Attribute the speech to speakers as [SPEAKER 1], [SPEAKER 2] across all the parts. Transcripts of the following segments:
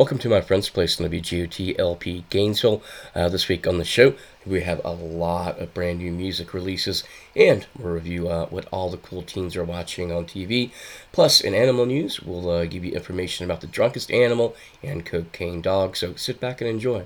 [SPEAKER 1] Welcome to my friend's place on WGOT LP Gainesville. Uh, this week on the show, we have a lot of brand new music releases, and we'll review uh, what all the cool teens are watching on TV. Plus, in animal news, we'll uh, give you information about the drunkest animal and cocaine dog. So sit back and enjoy.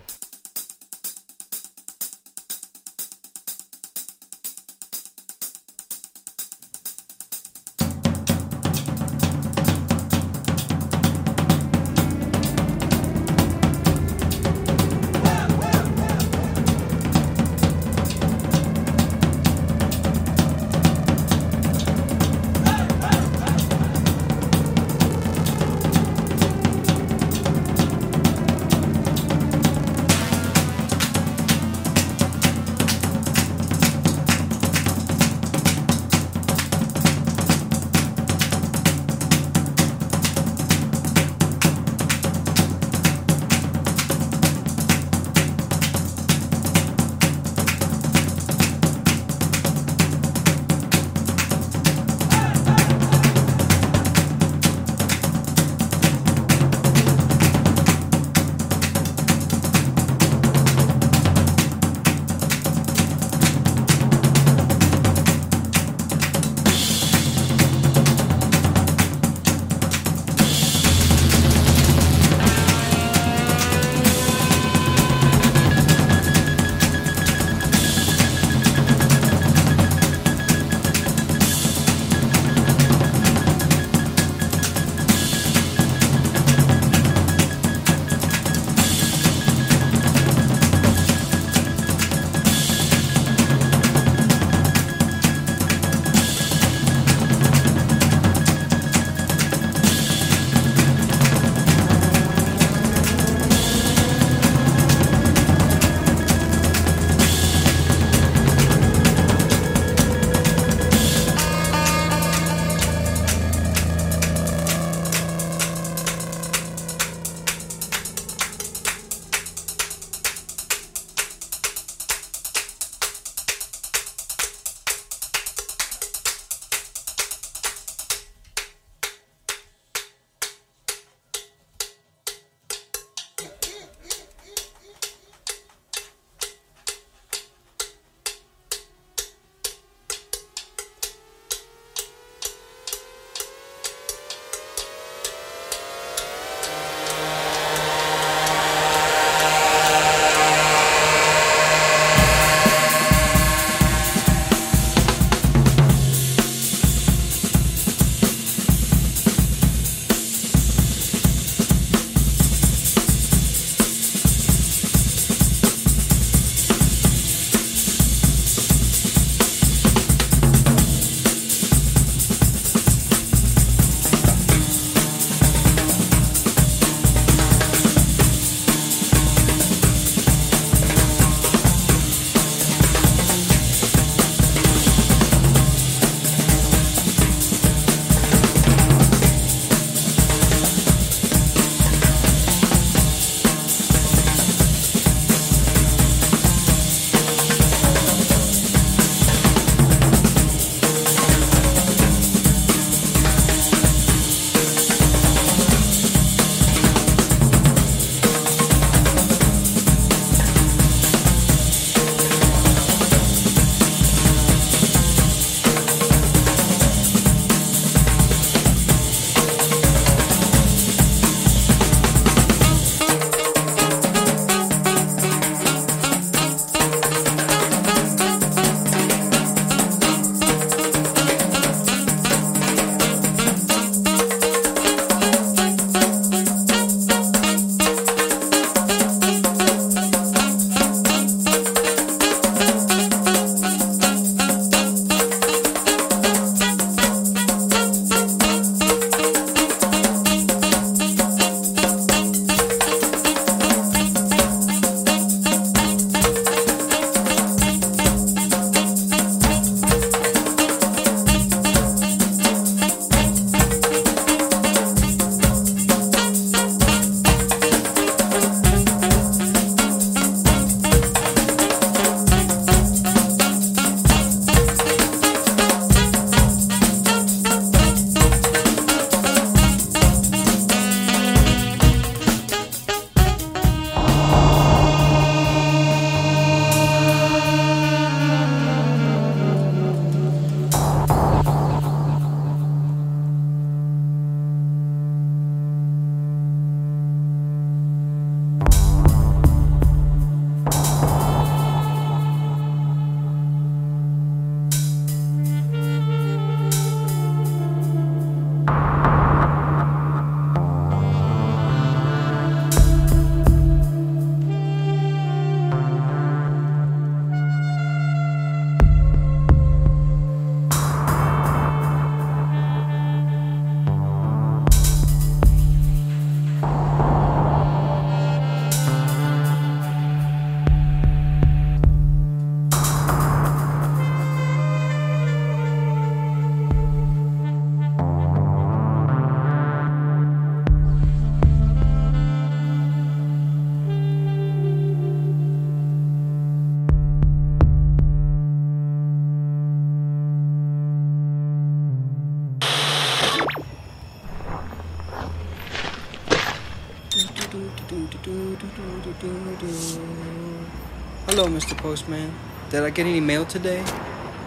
[SPEAKER 2] get any mail today?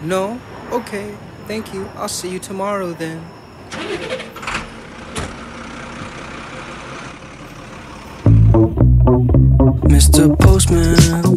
[SPEAKER 2] No? Okay, thank you. I'll see you tomorrow then. Mr. Postman.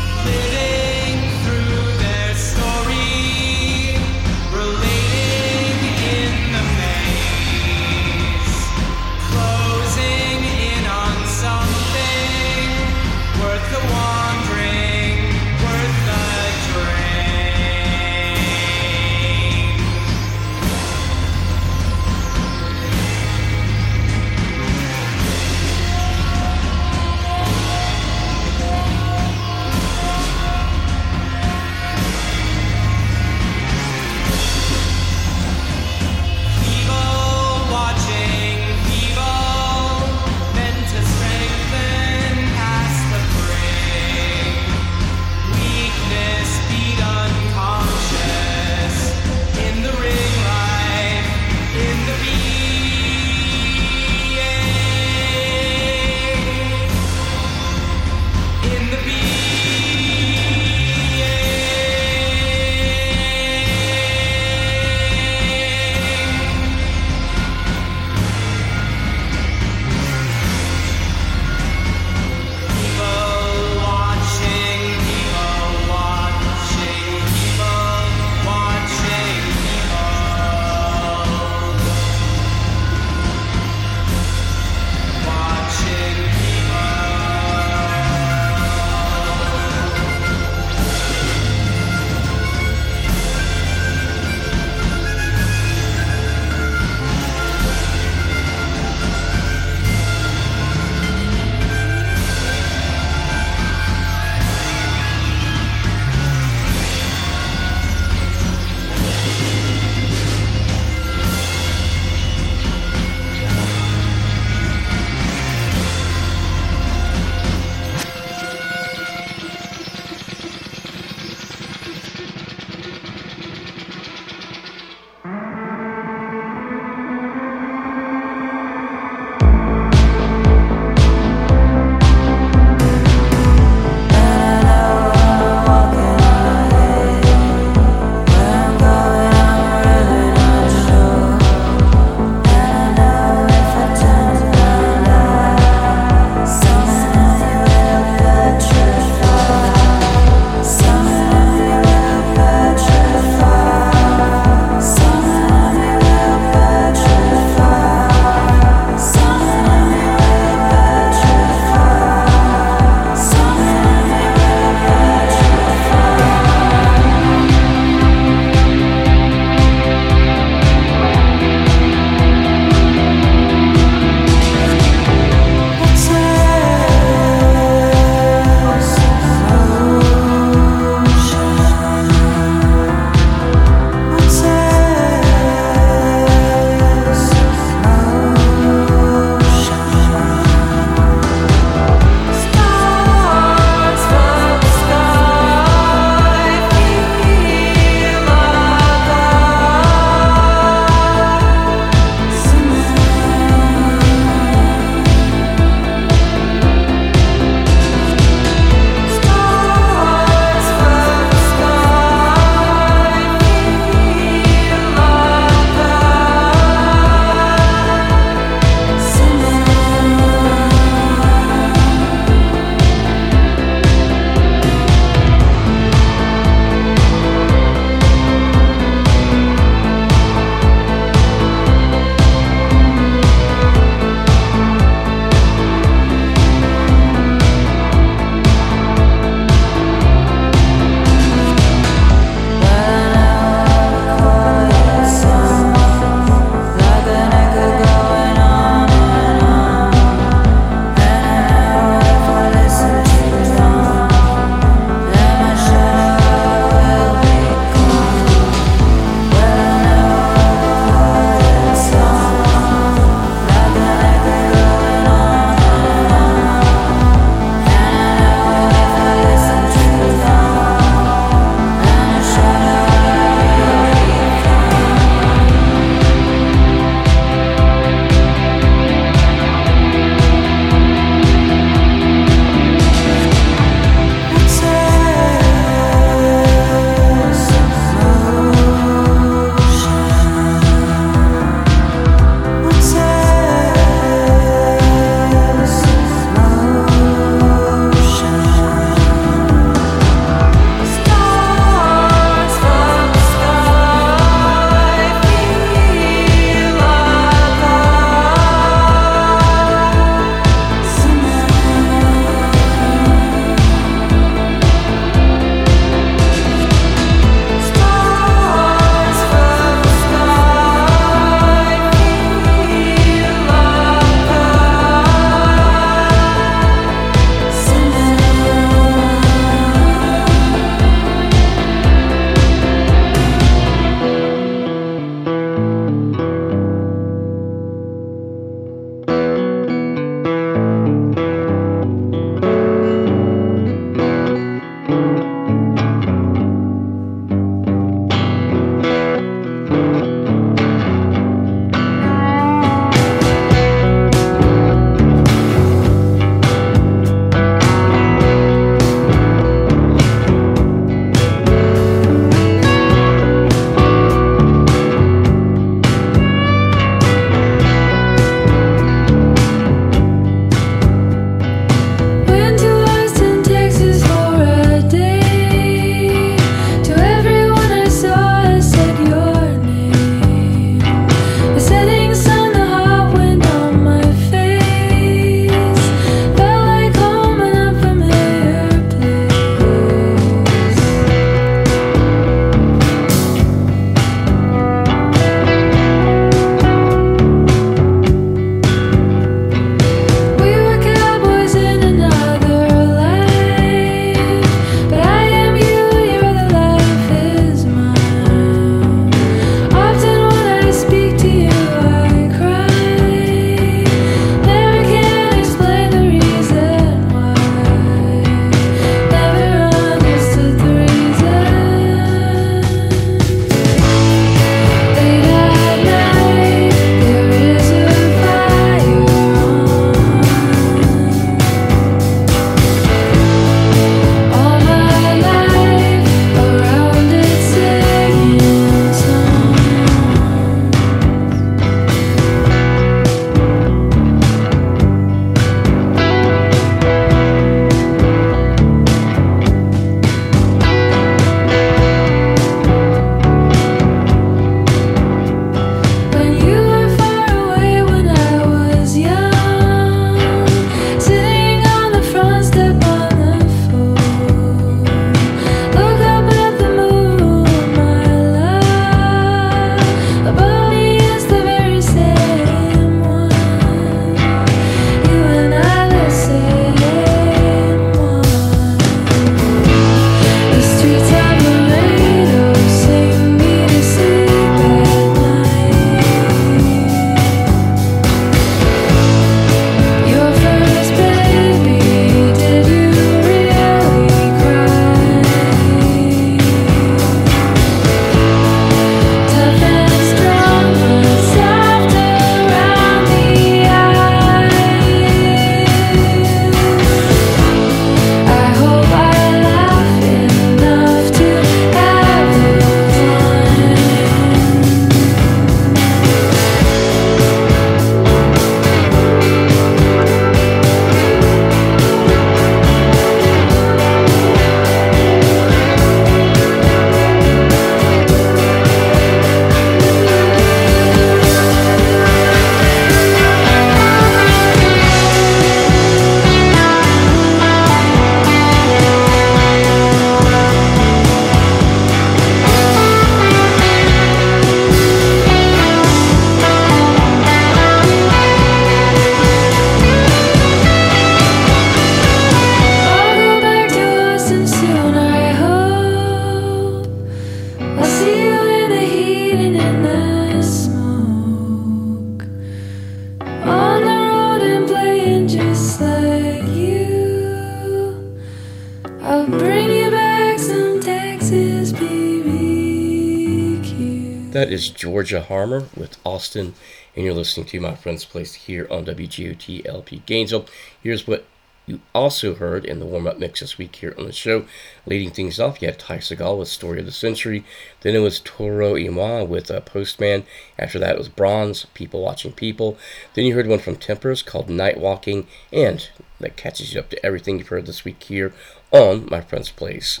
[SPEAKER 1] Is Georgia Harmer with Austin, and you're listening to my friend's place here on WGOT LP Gainesville. Here's what you also heard in the warm up mix this week here on the show. Leading things off, you had Ty Segall with Story of the Century. Then it was Toro Moi with uh, Postman. After that, it was Bronze, People Watching People. Then you heard one from Tempers called Night Walking, and that catches you up to everything you've heard this week here on My Friend's Place.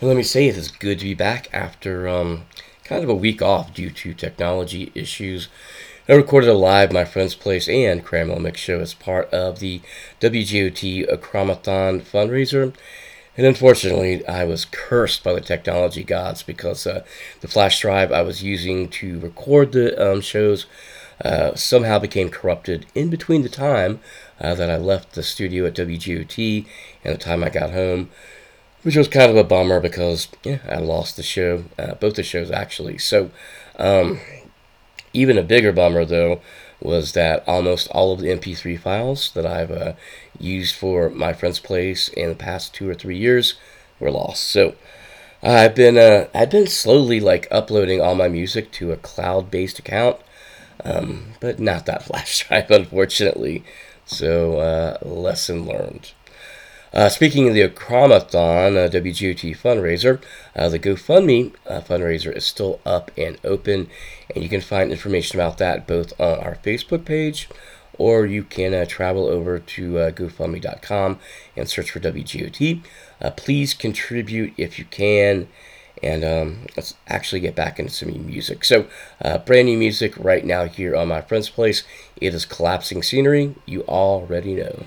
[SPEAKER 1] And let me say, it is good to be back after um, kind of a week off due to technology issues. I recorded a live My Friend's Place and Cramwell Mix show as part of the WGOT Acromathon fundraiser. And unfortunately, I was cursed by the technology gods because uh, the flash drive I was using to record the um, shows uh, somehow became corrupted in between the time uh, that I left the studio at WGOT and the time I got home, which was kind of a bummer because yeah, I lost the show, uh, both the shows actually. So, um, even a bigger bummer, though, was that almost all of the MP3 files that I've uh, used for my friend's place in the past two or three years were lost. So I've been uh, I've been slowly like uploading all my music to a cloud-based account, um, but not that flash drive, unfortunately. So uh, lesson learned. Uh, speaking of the Acromathon uh, WGOT fundraiser, uh, the GoFundMe uh, fundraiser is still up and open, and you can find information about that both on our Facebook page or you can uh, travel over to uh, GoFundMe.com and search for WGOT. please contribute if you can, and um, let's actually get back into some new music. So, brand new music right now here on my friend's place. It is Collapsing Scenery. You already know.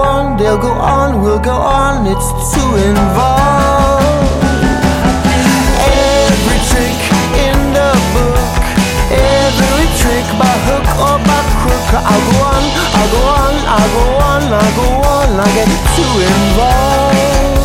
[SPEAKER 3] We'll go on, we'll go on, it's too involved. Every trick in the book, every trick by hook or by crook. I'll go on, I'll go on, I'll go on, I'll go on, I get too involved.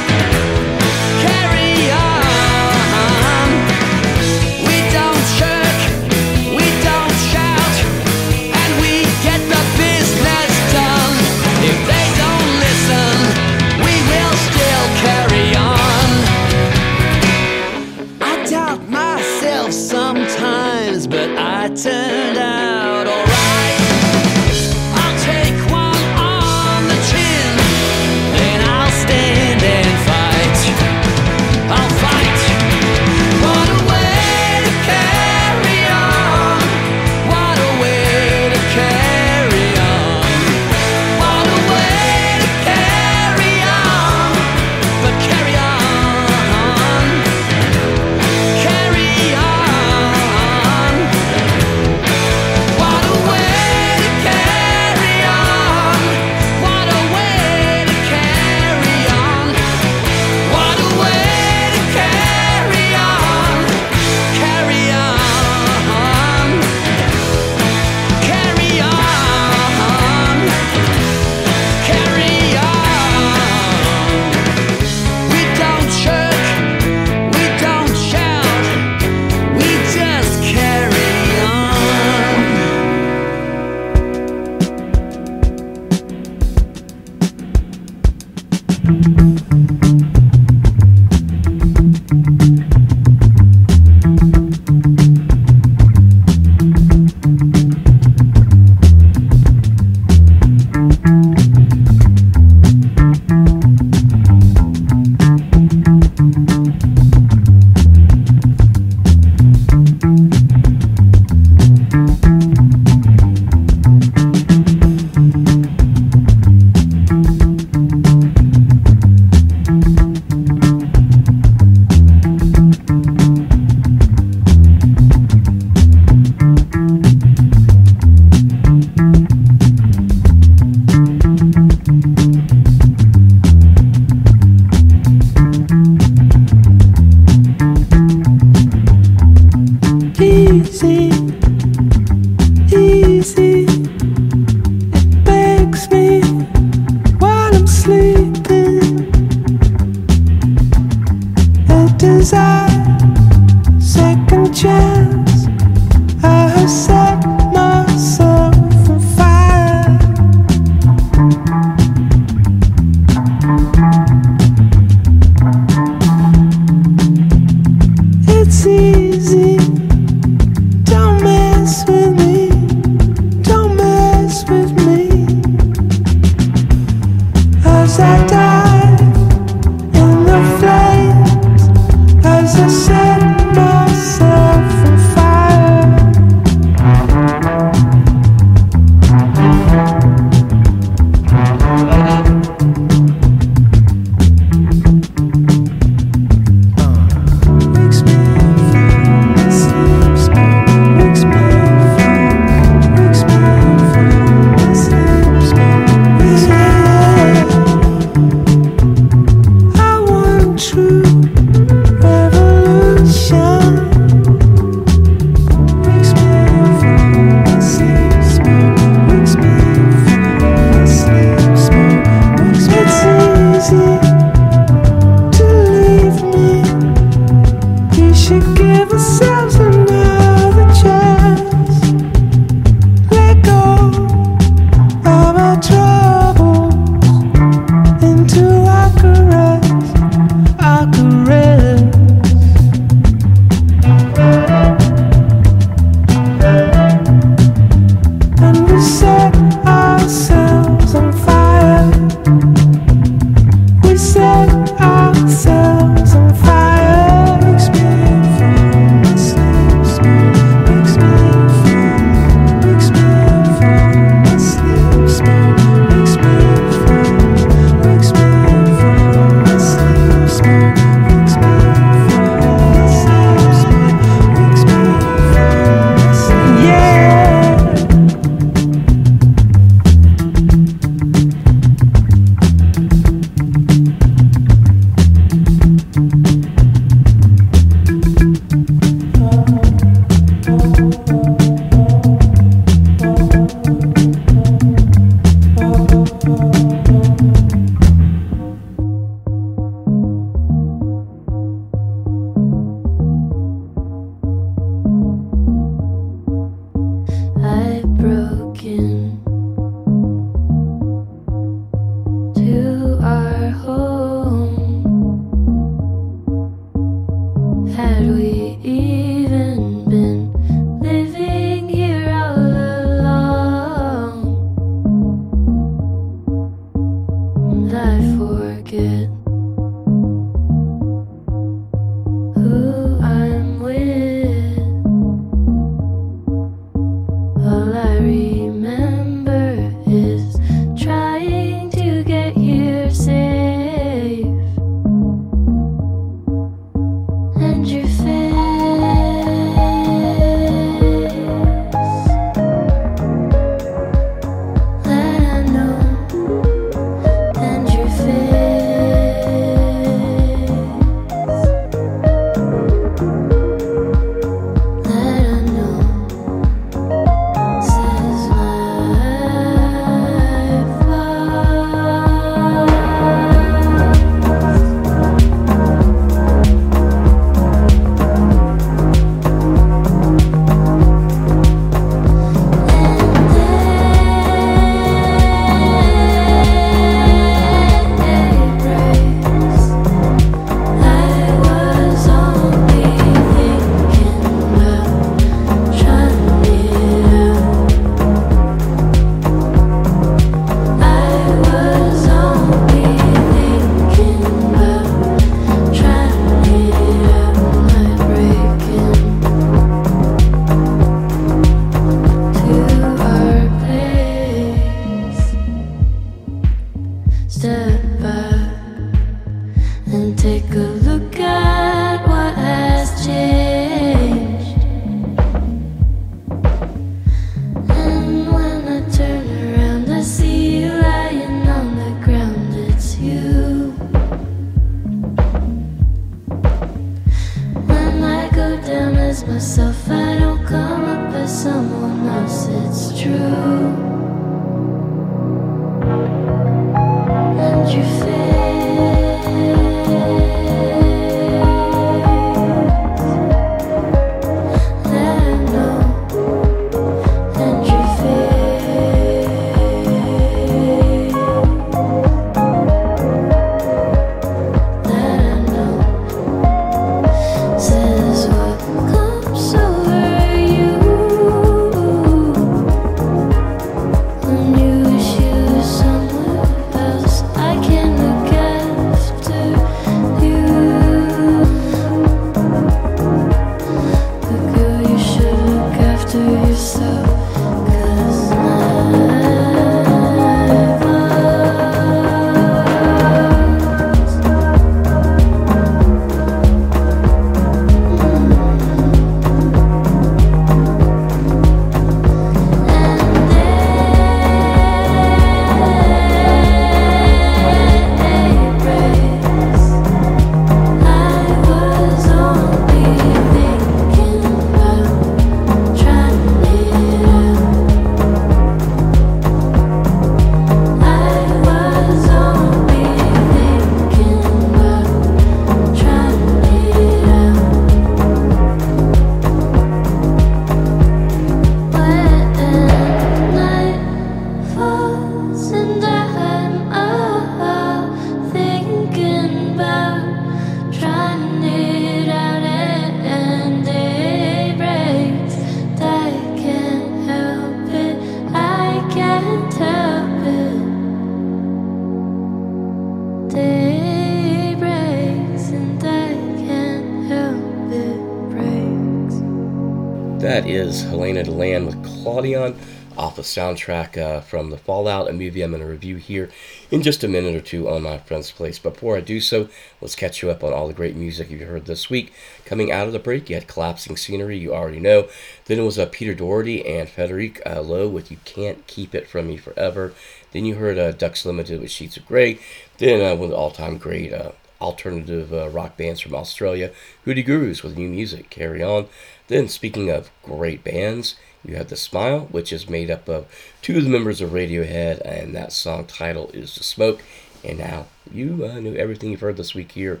[SPEAKER 1] Helena Deland with Claudion off the soundtrack uh, from the Fallout, a movie I'm going to review here in just a minute or two on my friend's place. Before I do so, let's catch you up on all the great music you heard this week. Coming out of the break, you had Collapsing Scenery, you already know. Then it was uh, Peter Doherty and Frederic uh, Lo with You Can't Keep It From Me Forever. Then you heard uh, Ducks Limited with Sheets of Grey. Then uh, one of the all time great uh, alternative uh, rock bands from Australia, Hoodoo Gurus with new music, Carry On. Then, speaking of great bands, you have The Smile, which is made up of two of the members of Radiohead, and that song title is The Smoke. And now you uh, know everything you've heard this week here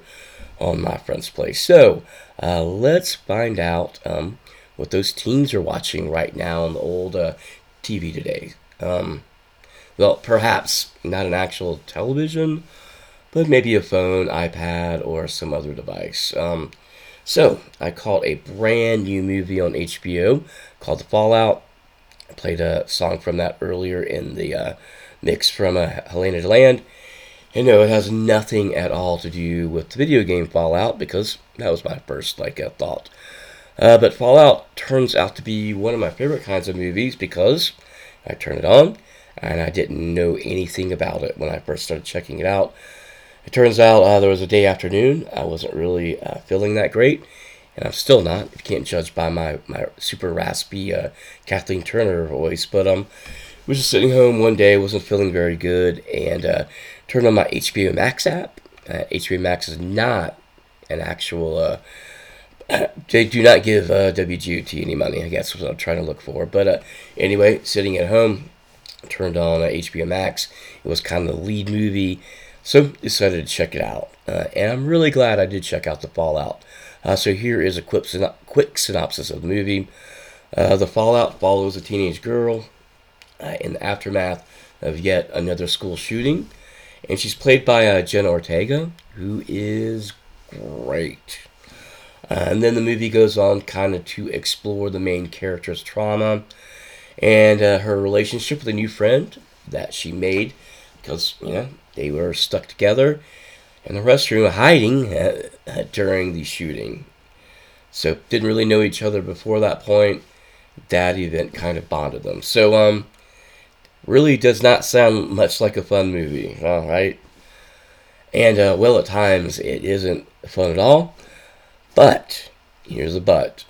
[SPEAKER 1] on My Friend's Place. So uh, let's find out um, what those teens are watching right now on the old uh, TV today. Um, well, perhaps not an actual television, but maybe a phone, iPad, or some other device. Um, so, I caught a brand new movie on HBO called The Fallout. I played a song from that earlier in the uh, mix from uh, Helena Deland. And no, it has nothing at all to do with the video game Fallout because that was my first like uh, thought. Uh, but Fallout turns out to be one of my favorite kinds of movies because I turn it on and I didn't know anything about it when I first started checking it out. It turns out uh, there was a day afternoon. I wasn't really uh, feeling that great, and I'm still not. You can't judge by my, my super raspy uh, Kathleen Turner voice, but um, was just sitting home one day, wasn't feeling very good, and uh, turned on my HBO Max app. Uh, HBO Max is not an actual. Uh, they do not give uh, WGOT any money. I guess what I'm trying to look for. But uh, anyway, sitting at home, turned on uh, HBO Max. It was kind of the lead movie, so decided to check it out. Uh, and I'm really glad I did check out the Fallout. Uh, so here is a quick, quick synopsis of the movie. Uh, the Fallout follows a teenage girl uh, in the aftermath of yet another school shooting, and she's played by uh, Jenna Ortega, who is great. Uh, and then the movie goes on kind of to explore the main character's trauma and her relationship with a new friend that she made because, you know, they were stuck together in the restroom hiding uh, uh, during the shooting. So, didn't really know each other before that point. That event kind of bonded them. So, um, really does not sound much like a fun movie, all right? And, uh, well, at times it isn't fun at all. But, here's a but.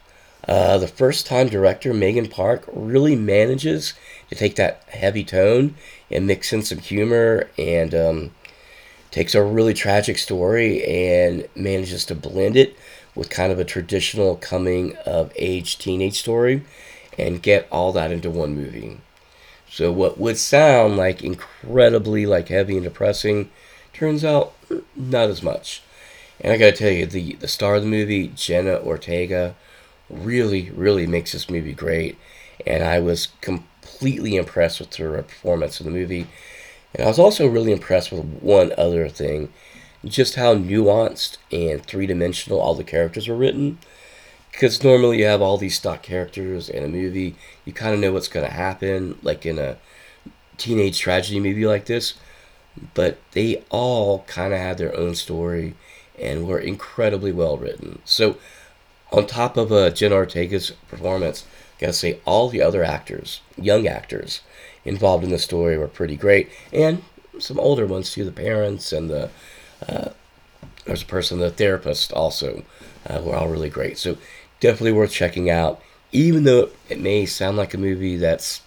[SPEAKER 1] Uh, the first time director, Megan Park, really manages to take that heavy tone and mix in some humor and um, takes a really tragic story and manages to blend it with kind of a traditional coming of age teenage story and get all that into one movie. So what would sound like incredibly like heavy and depressing turns out not as much. And I gotta tell you, the the star of the movie, Jenna Ortega, really, really makes this movie great. And I was completely impressed with her performance in the movie. And I was also really impressed with one other thing just how nuanced and three dimensional all the characters were written. Because normally you have all these stock characters in a movie, you kind of know what's going to happen, like in a teenage tragedy movie like this. But they all kind of had their own story and were incredibly well written. So, on top of uh, Jen Ortega's performance, gotta say all the other actors, young actors, involved in the story were pretty great, and some older ones too. The parents and the uh, there's a person, the therapist also, uh, were all really great. So definitely worth checking out. Even though it may sound like a movie that's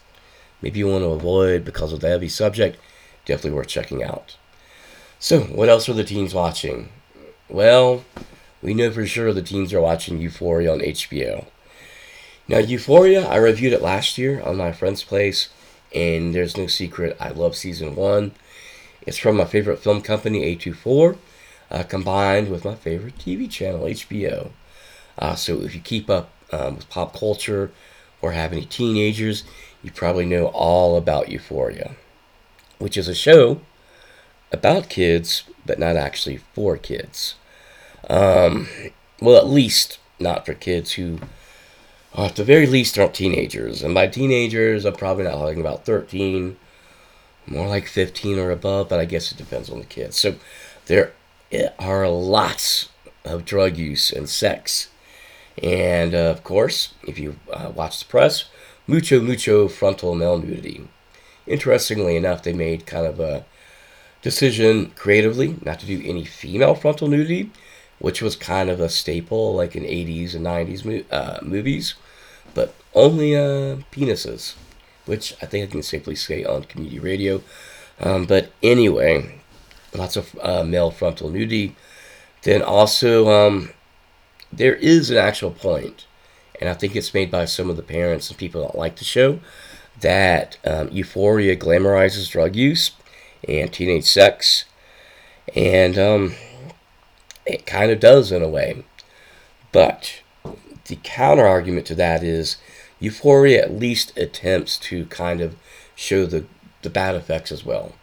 [SPEAKER 1] maybe you want to avoid because of the heavy subject, definitely worth checking out. So, what else are the teens watching? Well, we know for sure the teens are watching Euphoria on HBO. Now, Euphoria, I reviewed it last year on my friend's place, and there's no secret, I love season one. It's from my favorite film company, A24, uh, combined with my favorite TV channel, HBO. Uh, so if you keep up um, with pop culture or have any teenagers, you probably know all about Euphoria, which is a show about kids, but not actually for kids. Um, well, at least not for kids who, uh, at the very least, they aren't teenagers. And by teenagers, I'm probably not talking about 13, more like 15 or above, but I guess it depends on the kids. So there are lots of drug use and sex. And uh, of course, if you uh, watch the press, mucho, mucho frontal male nudity. Interestingly enough, they made kind of a decision creatively not to do any female frontal nudity, which was kind of a staple like in 80s and 90s mo- uh, movies, but only uh, penises, which I think I can safely say on community radio. Um, but anyway, lots of uh, male frontal nudity. Then also, um, there is an actual point, and I think it's made by some of the parents and people that like the show, that um, Euphoria glamorizes drug use and teenage sex, and um, it kind of does in a way. But the counter argument to that is Euphoria at least attempts to kind of show the, the bad effects as well.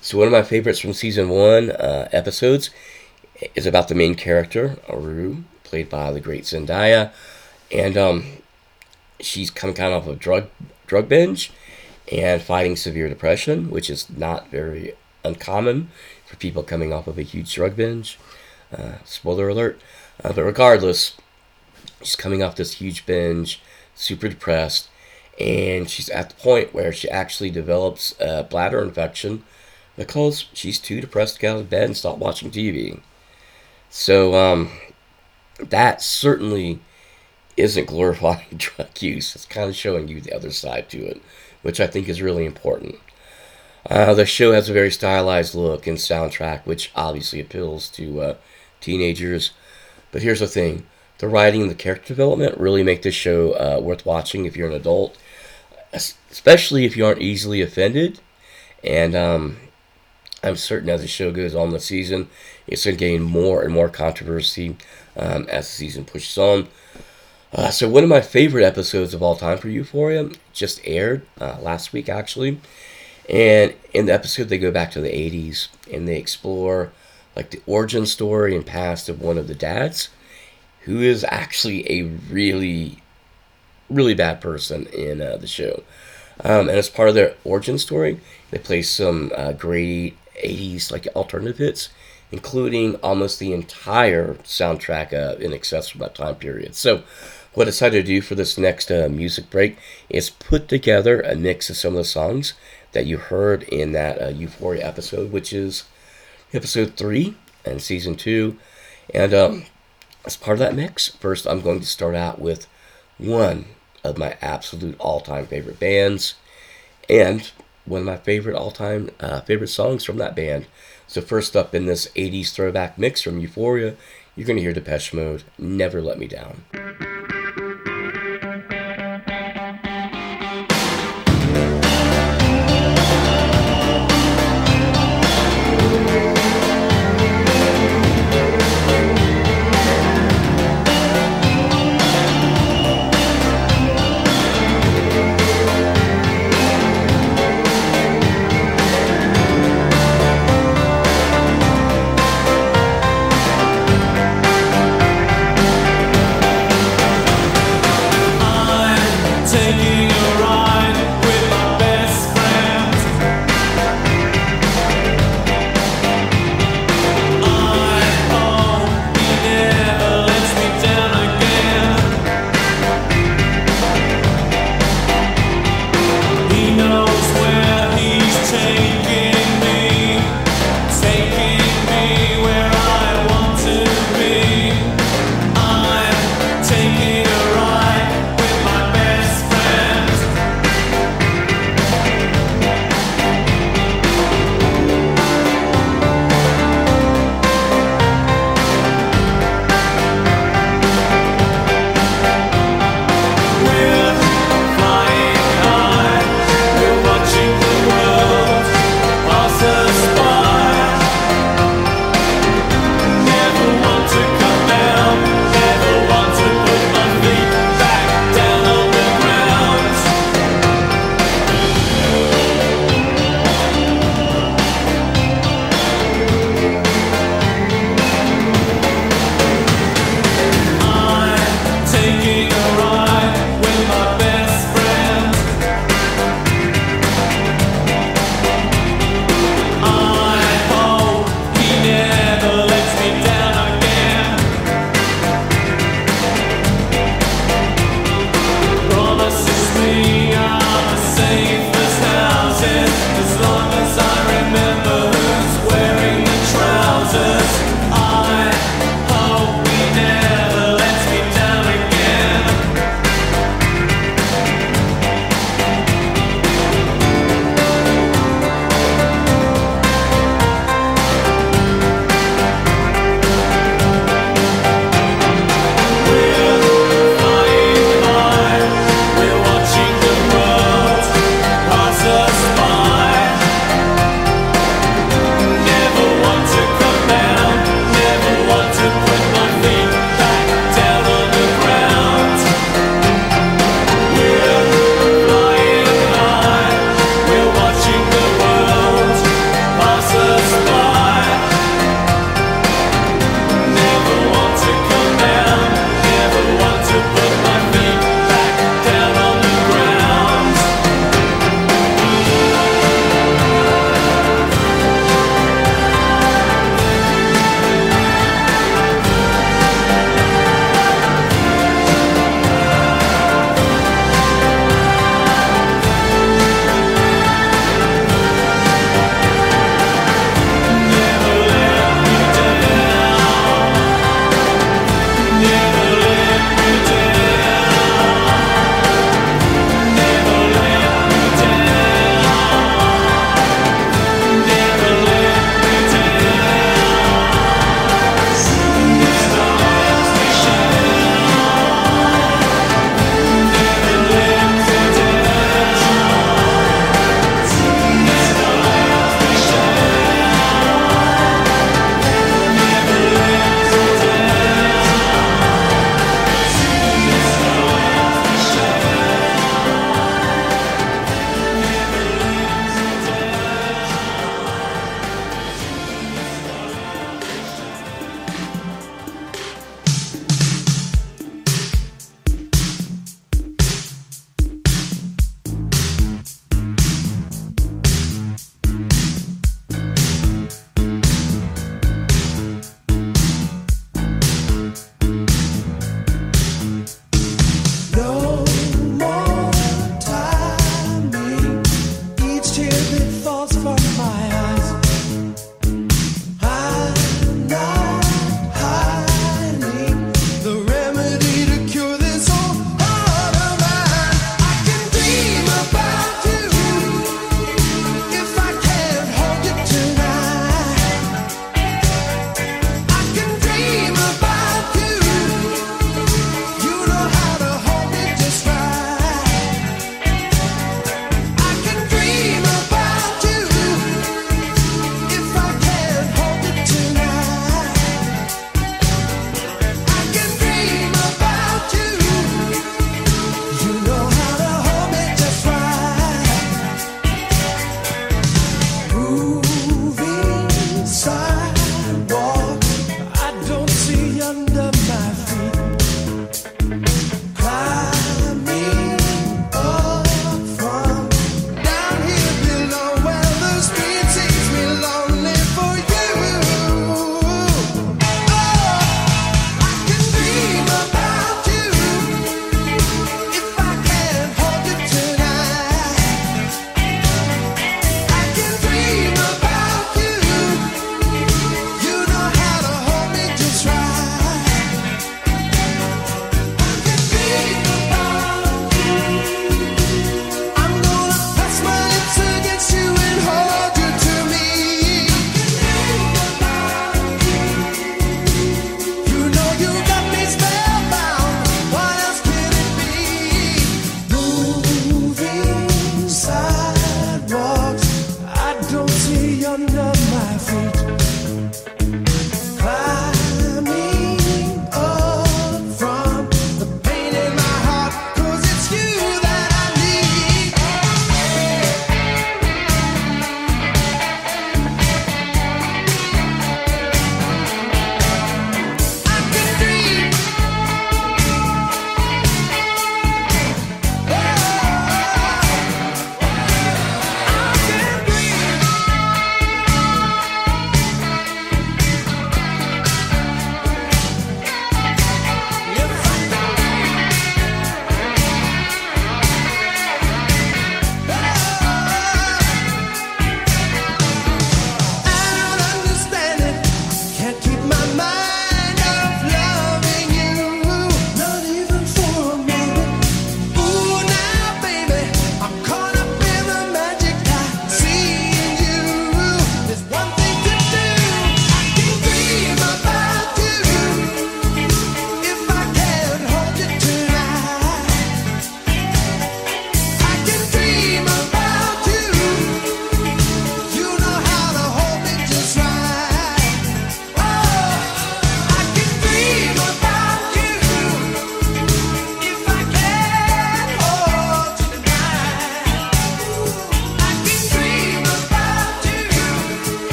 [SPEAKER 1] So one of my favorites from season one uh, episodes is about the main character, Aru, played by the great Zendaya, and um, she's coming kind of off a drug drug binge and fighting severe depression, which is not very uncommon for people coming off of a huge drug binge. Uh, spoiler alert. Uh, but regardless, she's coming off this huge binge, super depressed, and she's at the point where she actually develops a bladder infection because she's too depressed to get out of bed and stop watching TV. So, um, that certainly isn't glorifying drug use. It's kind of showing you the other side to it, which I think is really important. Uh, the show has a very stylized look and soundtrack, which obviously appeals to uh, teenagers. But here's the thing the writing and the character development really make this show uh, worth watching if you're an adult, especially if you aren't easily offended. And um, I'm certain as the show goes on the season, it's going to gain more and more controversy um, as the season pushes on. Uh, so, one of my favorite episodes of all time for Euphoria just aired uh, last week, actually. And in the episode, they go back to the 80s and they explore like the origin story and past of one of the dads, who is actually a really, really bad person in uh, the show. Um, and as part of their origin story, they play some uh, great 80s like alternative hits, including almost the entire soundtrack uh, excess from that time period. So, what I decided to do for this next uh, music break is put together a mix of some of the songs that you heard in that uh, Euphoria episode, which is episode three and season two. And um, as part of that mix, first I'm going to start out with one of my absolute all-time favorite bands, and one of my favorite all-time uh, favorite songs from that band. So first up in this '80s throwback mix from Euphoria you're going to hear Depeche Mode, Never Let Me Down.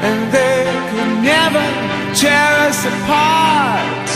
[SPEAKER 4] and they could never tear us apart.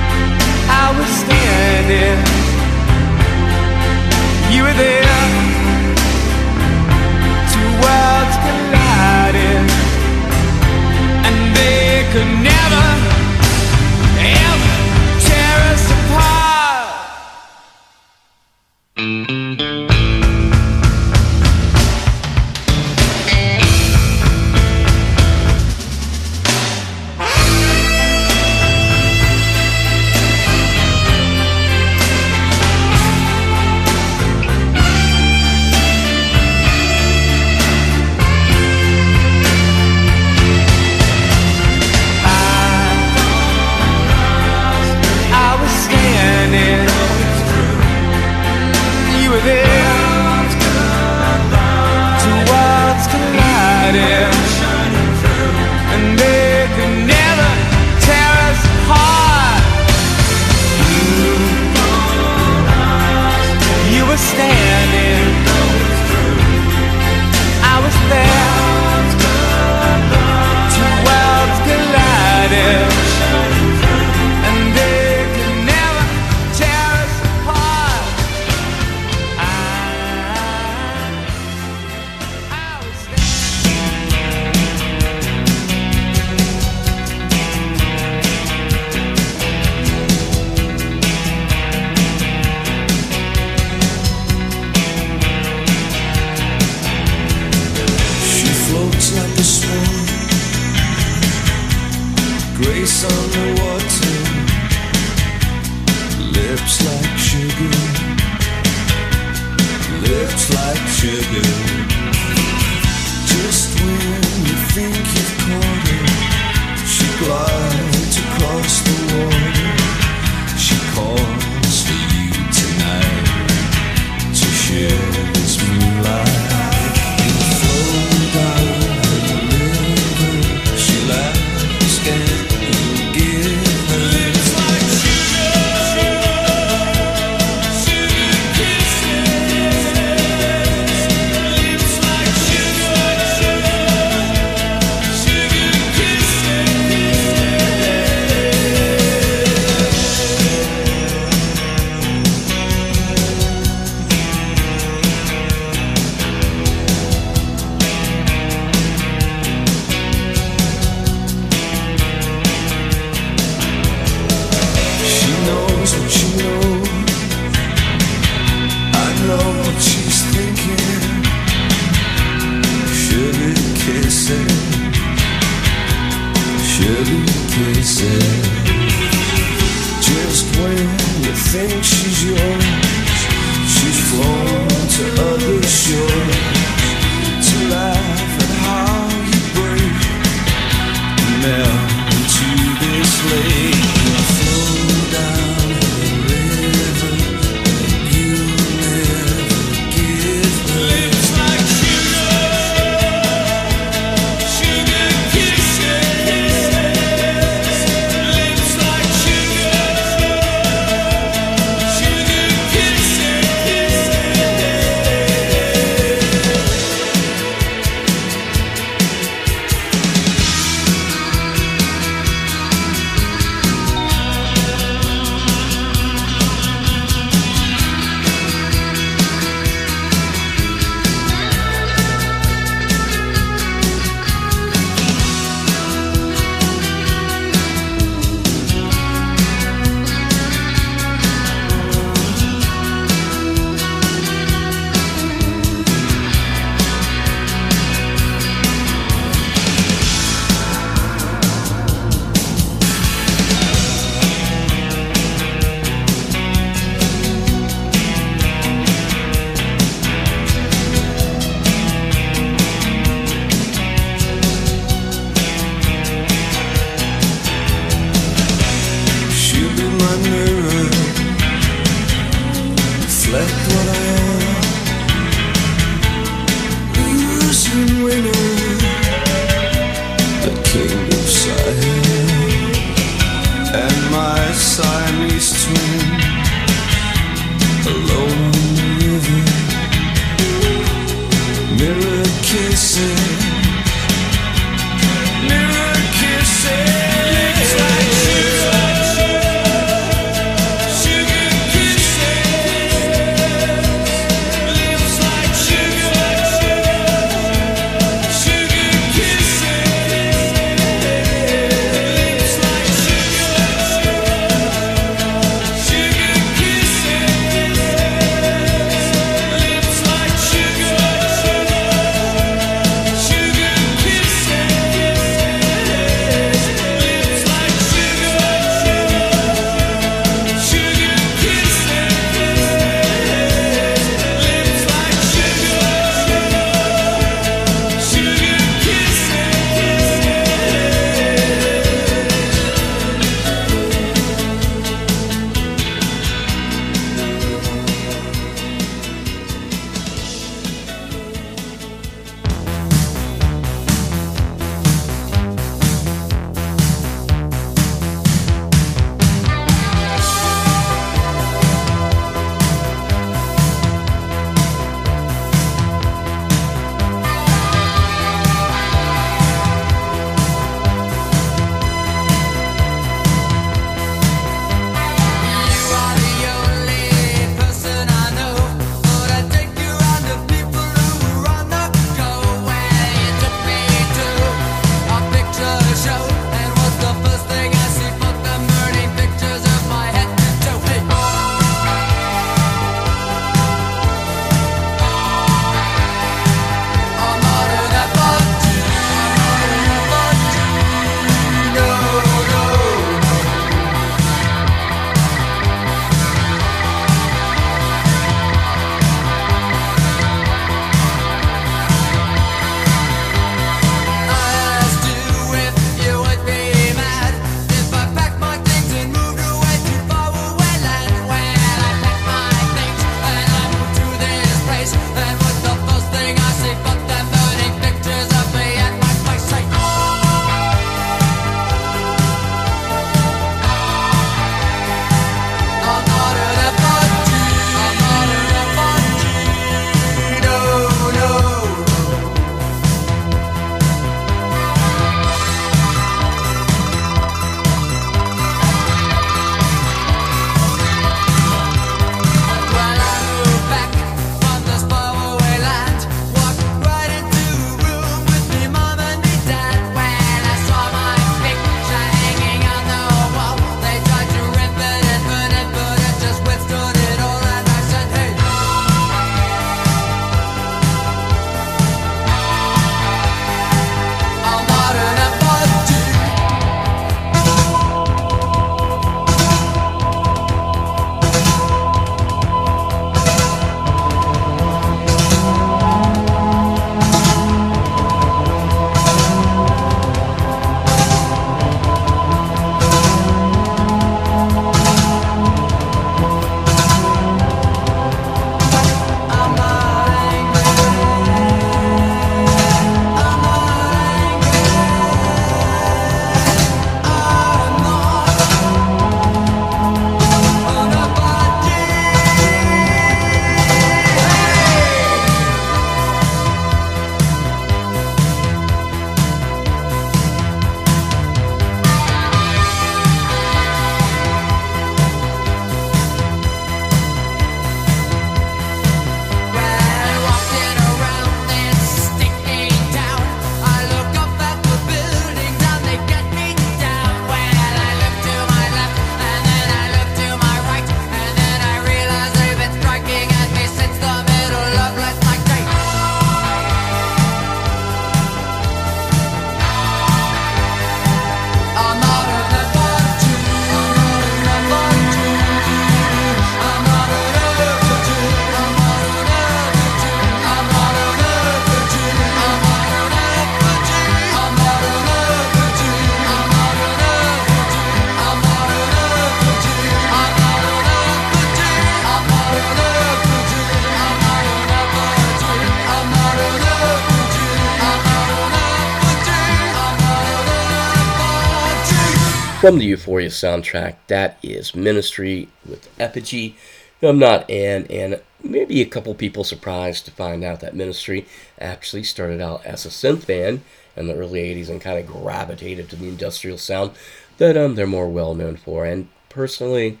[SPEAKER 4] From
[SPEAKER 2] the
[SPEAKER 1] Euphoria soundtrack. That is Ministry with Effigy. I'm not Ann, and maybe a couple people surprised to find out that Ministry actually started out as a synth band in the early 80s and kind of gravitated to the industrial sound that um, they're more well known for. And personally,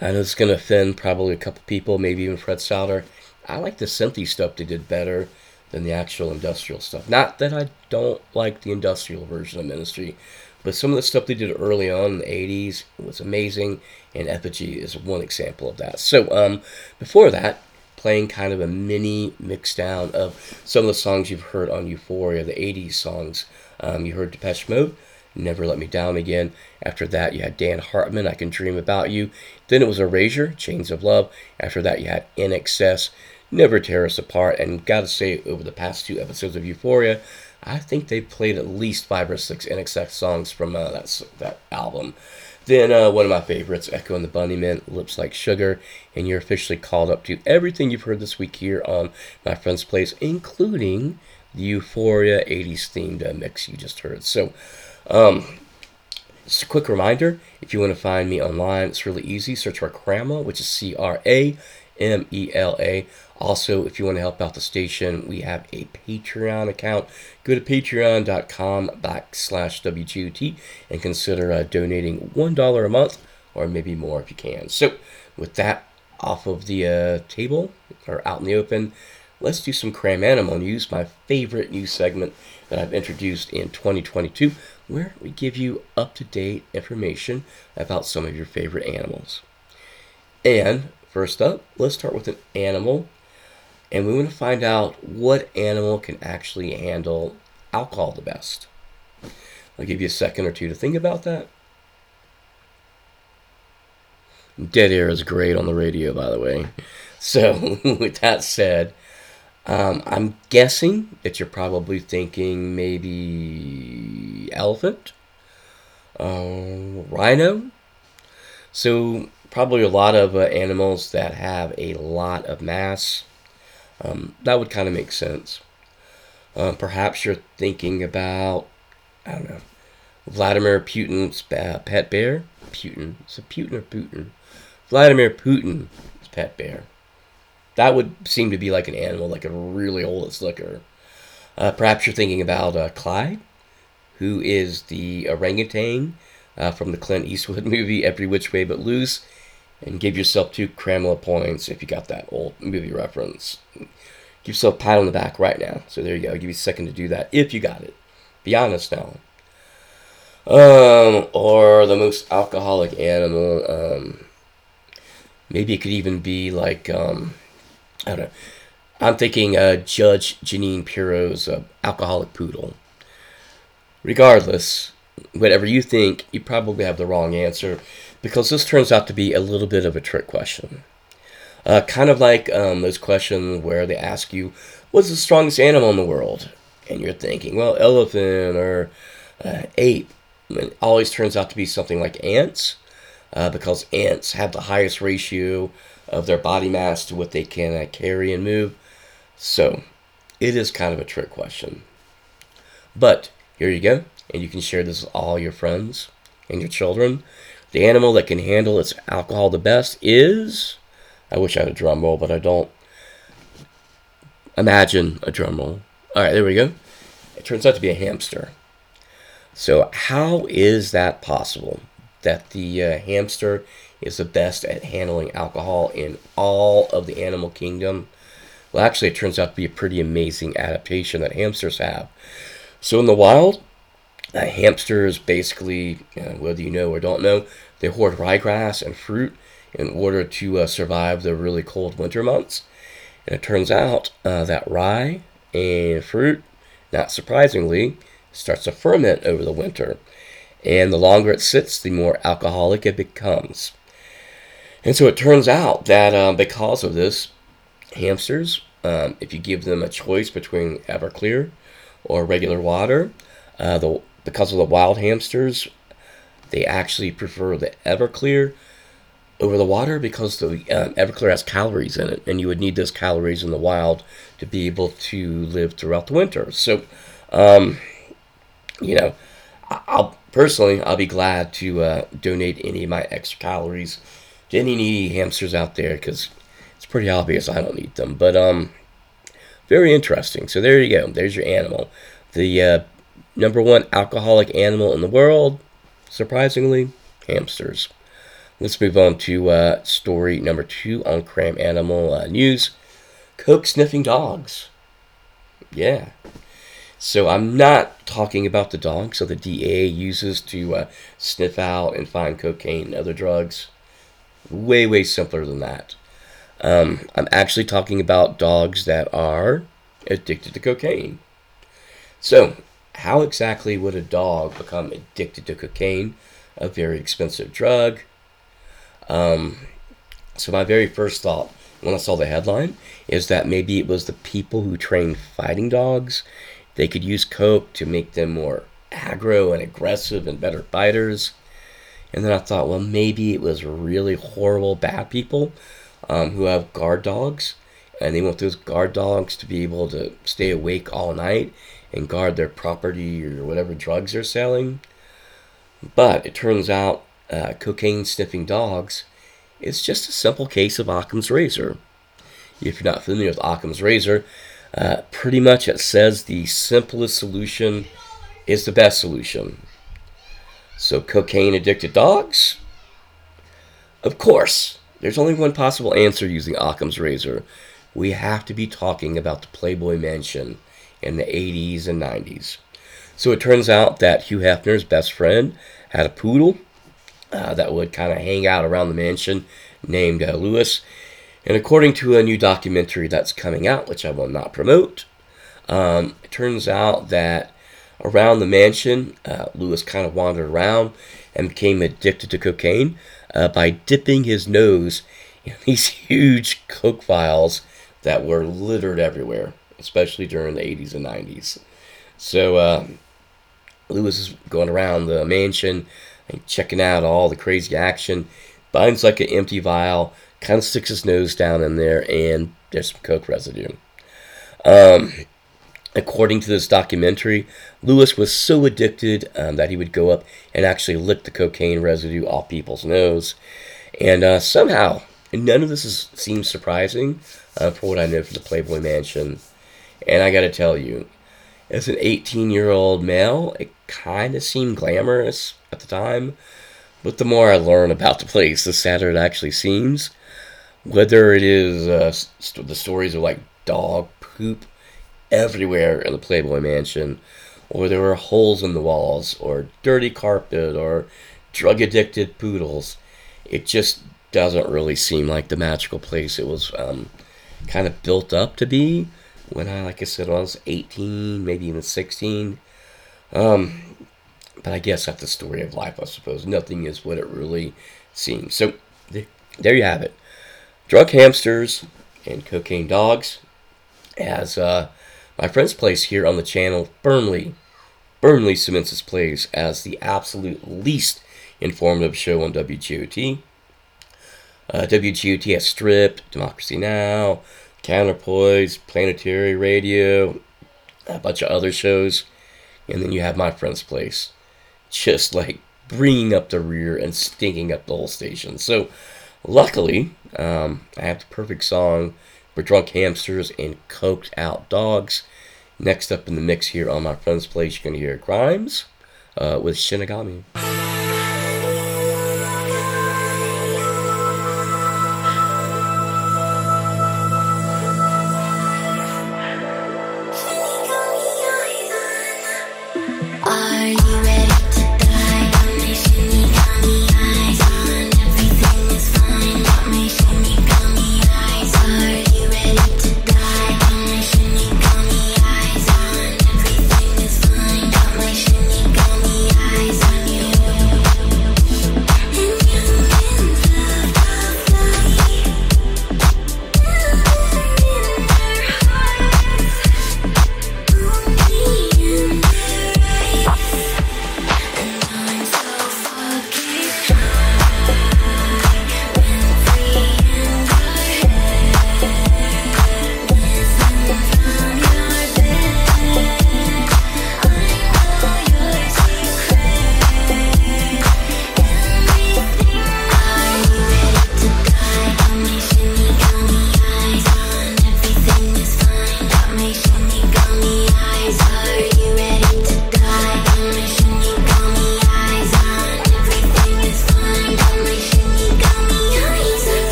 [SPEAKER 1] I know it's going to offend probably a couple people, maybe even Fred Souter. I like the synthy stuff they did better than the actual industrial stuff. Not that I don't like the industrial version of Ministry, but some of the stuff they did early on in the 80s was amazing, and Effigy is one example of that. So, um, before that, playing kind of a mini mix down of some of the songs you've heard on Euphoria, the 80s songs. Um, you heard Depeche Mode, Never Let Me Down Again. After that, you had Dan Hartman, I Can Dream About You. Then it was Erasure, Chains of Love. After that, you had INXS, Never Tear Us Apart. And gotta say, over the past two episodes of Euphoria, I think they played at least five or six INXS songs from uh, that, that album. Then uh, one of my favorites, Echo and the Bunnymen, Lips Like Sugar, and you're officially called up to everything you've heard this week here on My Friend's Place, including the Euphoria 80s themed uh, mix you just heard. So, just a quick reminder if you want to find me online, it's really easy. Search for Cramela, which is C R A M E L A. Also, if you want to help out the station, we have a Patreon account. Go to patreon.com backslash WGOT and consider uh, donating $1 a month or maybe more if you can. So, with that off of the uh, table or out in the open, let's do some Cram Animal News, my favorite news segment that I've introduced in 2022, where we give you up to date information about some of your favorite animals. And first up, let's start with an animal. And we want to find out what animal can actually handle alcohol the best. I'll give you a second or two to think about that. Dead air is great on the radio, by the way. So, with that said, um, I'm guessing that you're probably thinking maybe elephant, uh, rhino. So probably a lot of uh, animals that have a lot of mass. Um, that would kind of make sense. Uh, perhaps you're thinking about, I don't know, Vladimir Putin's uh, pet bear. Putin. Is it Putin or Putin? Vladimir Putin's pet bear. That would seem to be like an animal, like a really old slicker. Uh, perhaps you're thinking about uh, Clyde, who is the orangutan uh, from the Clint Eastwood movie Every Which Way But Loose, and give yourself two Cramela points if you got that old movie reference. Give yourself a pat on the back right now. So there you go. Give you a second to do that if you got it. Be honest now. Um, or the most alcoholic animal. Um, maybe it could even be like um, I don't know. I'm thinking uh, Judge Jeanine Pirro's uh, alcoholic poodle. Regardless, whatever you think, you probably have the wrong answer because this turns out to be a little bit of a trick question. Uh, kind of like um, those questions where they ask you, What's the strongest animal in the world? And you're thinking, Well, elephant or uh, ape. And it always turns out to be something like ants uh, because ants have the highest ratio of their body mass to what they can uh, carry and move. So it is kind of a trick question. But here you go, and you can share this with all your friends and your children. The animal that can handle its alcohol the best is. I wish I had a drum roll, but I don't. Imagine a drum roll. All right, there we go. It turns out to be a hamster. So, how is that possible? That the uh, hamster is the best at handling alcohol in all of the animal kingdom? Well, actually, it turns out to be a pretty amazing adaptation that hamsters have. So, in the wild, uh, hamsters basically, uh, whether you know or don't know, they hoard ryegrass and fruit in order to uh, survive the really cold winter months. And it turns out uh, that rye and fruit, not surprisingly, starts to ferment over the winter. And the longer it sits, the more alcoholic it becomes. And so it turns out that um, because of this, hamsters, um, if you give them a choice between Everclear or regular water, uh, the because of the wild hamsters, they actually prefer the Everclear over the water because the um, Everclear has calories in it, and you would need those calories in the wild to be able to live throughout the winter. So, um, you know, I'll personally, I'll be glad to uh, donate any of my extra calories to any needy hamsters out there because it's pretty obvious I don't need them. But um, very interesting. So there you go. There's your animal. The uh, number one alcoholic animal in the world, surprisingly, hamsters. Let's move on to uh, story number two on Cram Animal uh, News Coke sniffing dogs. Yeah. So I'm not talking about the dogs that the DA uses to uh, sniff out and find cocaine and other drugs. Way, way simpler than that. Um, I'm actually talking about dogs that are addicted to cocaine. So, how exactly would a dog become addicted to cocaine, a very expensive drug? Um, so, my very first thought when I saw the headline is that maybe it was the people who train fighting dogs. They could use coke to make them more aggro and aggressive and better fighters. And then I thought, well, maybe it was really horrible bad people um, who have guard dogs, and they want those guard dogs to be able to stay awake all night and guard their property or whatever drugs they're selling. But it turns out uh, cocaine sniffing dogs is just a simple case of Occam's razor. If you're not familiar with Occam's razor, uh, pretty much it says the simplest solution is the best solution. So, cocaine addicted dogs? Of course, there's only one possible answer using Occam's razor. We have to be talking about the Playboy Mansion in the 80s and 90s. So, it turns out that Hugh Hefner's best friend had a poodle uh, that would kind of hang out around the mansion named uh, Lewis. And according to a new documentary that's coming out, which I will not promote, um, it turns out that around the mansion, uh, Lewis kind of wandered around and became addicted to cocaine uh, by dipping his nose in these huge coke vials that were littered everywhere, especially during the 80s and 90s. So uh, Lewis is going around the mansion and checking out all the crazy action, finds like an empty vial, kind of sticks his nose down in there, and there's some coke residue. Um, according to this documentary, Lewis was so addicted um, that he would go up and actually lick the cocaine residue off people's nose. And uh, somehow, and none of this is, seems surprising uh, for what I know from the Playboy Mansion. And I gotta tell you, as an 18 year old male, it kind of seemed glamorous at the time. But the more I learn about the place, the sadder it actually seems. Whether it is uh, st- the stories of like dog poop everywhere in the Playboy Mansion, or there were holes in the walls, or dirty carpet, or drug addicted poodles, it just doesn't really seem like the magical place it was um, kind of built up to be when I, like I said, I was 18, maybe even 16. Um, but I guess that's the story of life, I suppose. Nothing is what it really seems. So there you have it. Drug hamsters and cocaine dogs, as uh, my friend's place here on the channel firmly, firmly cements its place as the absolute least informative show on WGOT. Uh, WGOT has Democracy Now, Counterpoise, Planetary Radio, a bunch of other shows, and then you have my friend's place, just like bringing up the rear and stinking up the whole station. So, luckily, um, I have the perfect song for drunk hamsters and coked out dogs. Next up in the mix here on my friend's place, you're gonna hear Grimes uh, with Shinigami.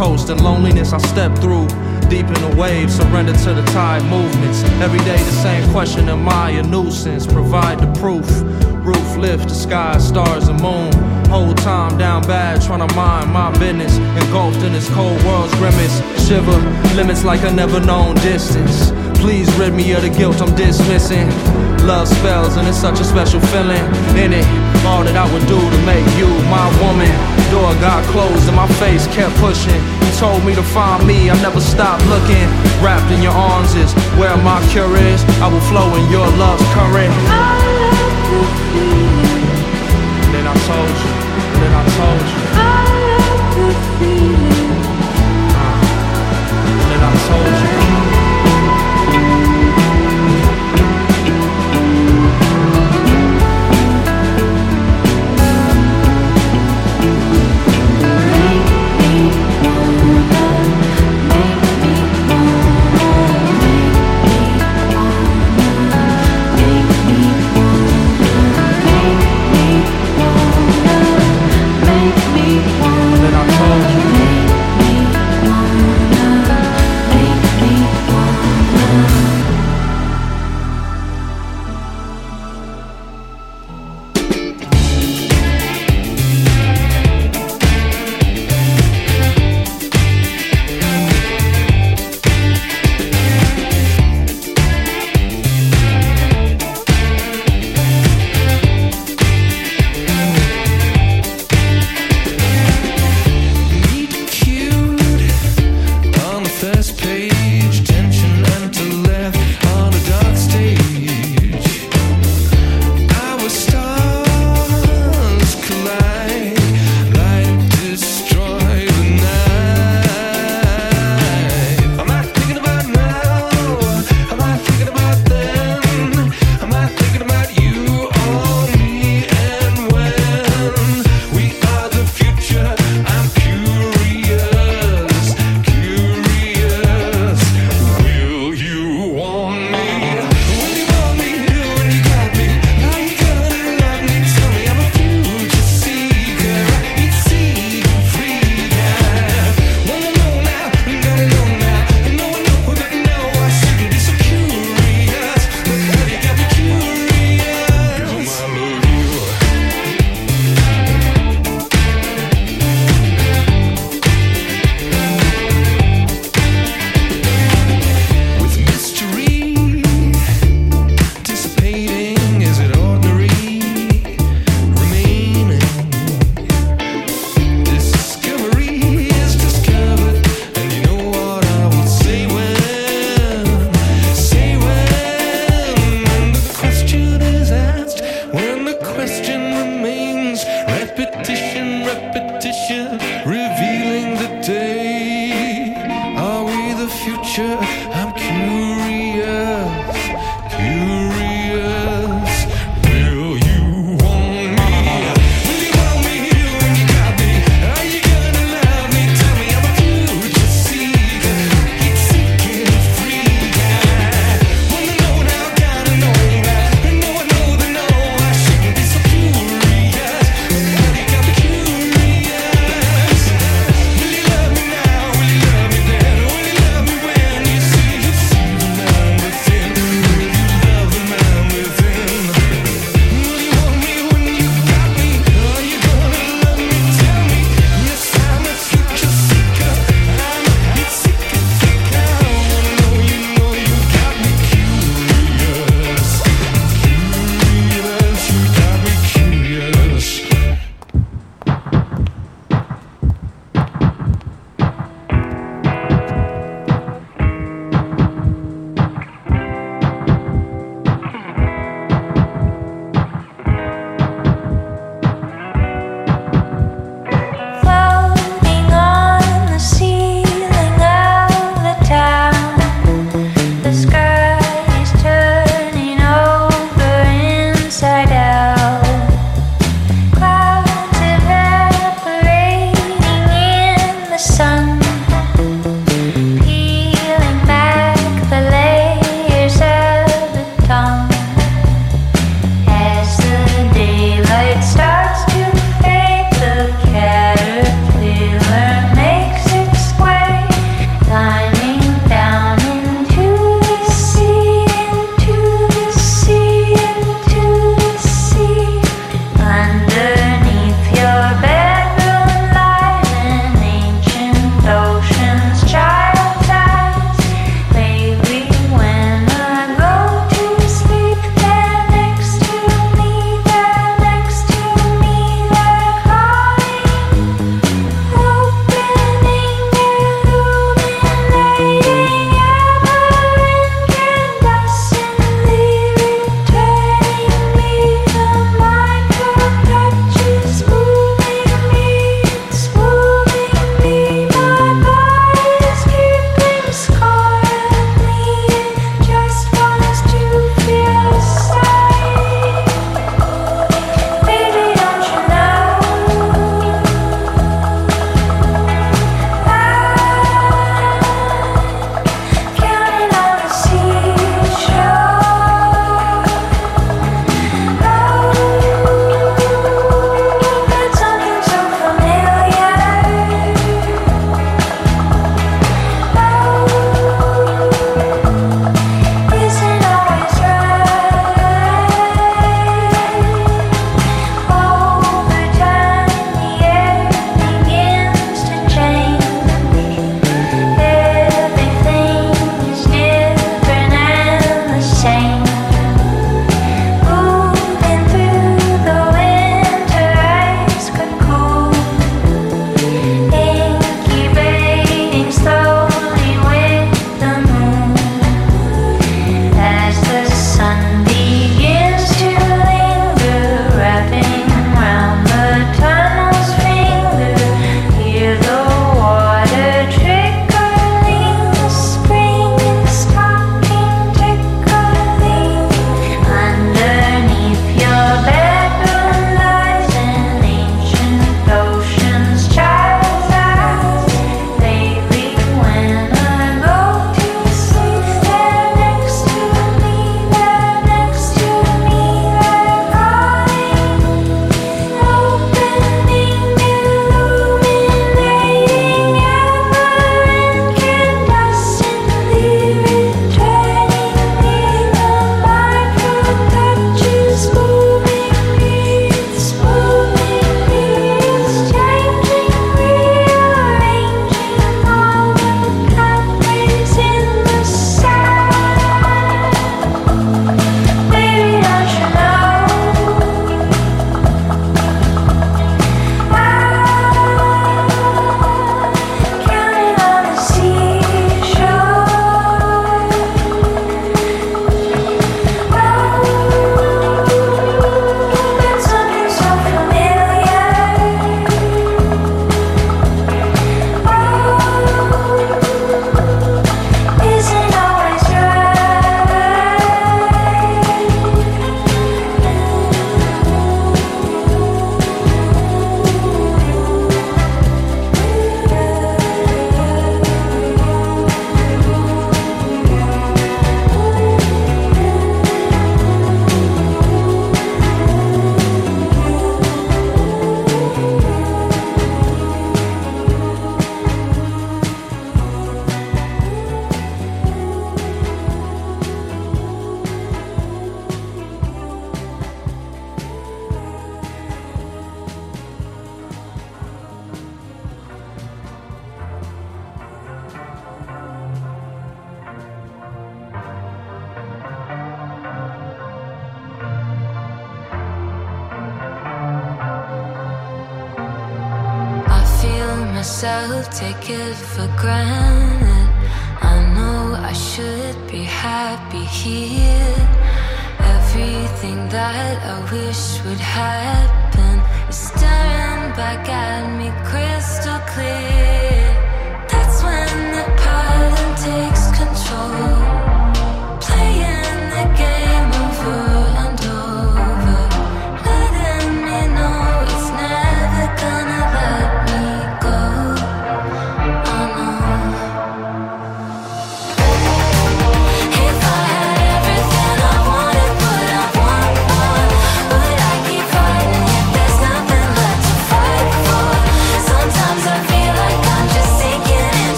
[SPEAKER 5] Coast and loneliness I step through. Deep in the waves, surrender to the tide movements. Every day the same question, am I a nuisance? Provide the proof. Roof lift, the sky, stars and moon. Whole time down bad, trying to mind my business. Engulfed in this cold world's grimace. Shiver, limits like a never known distance. Please rid me of the guilt I'm dismissing. Love spells and it's such a special feeling in it. All that I would do to make you my woman. Door got closed and my face kept pushing. You told me to find me, I never stopped looking. Wrapped in your arms is where my cure is. I will flow in your love's current.
[SPEAKER 6] I love the feeling.
[SPEAKER 5] And Then I told you,
[SPEAKER 6] and
[SPEAKER 5] then I told you,
[SPEAKER 7] I love the feeling. Uh, and
[SPEAKER 8] then I told you.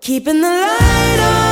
[SPEAKER 9] Keeping the light on,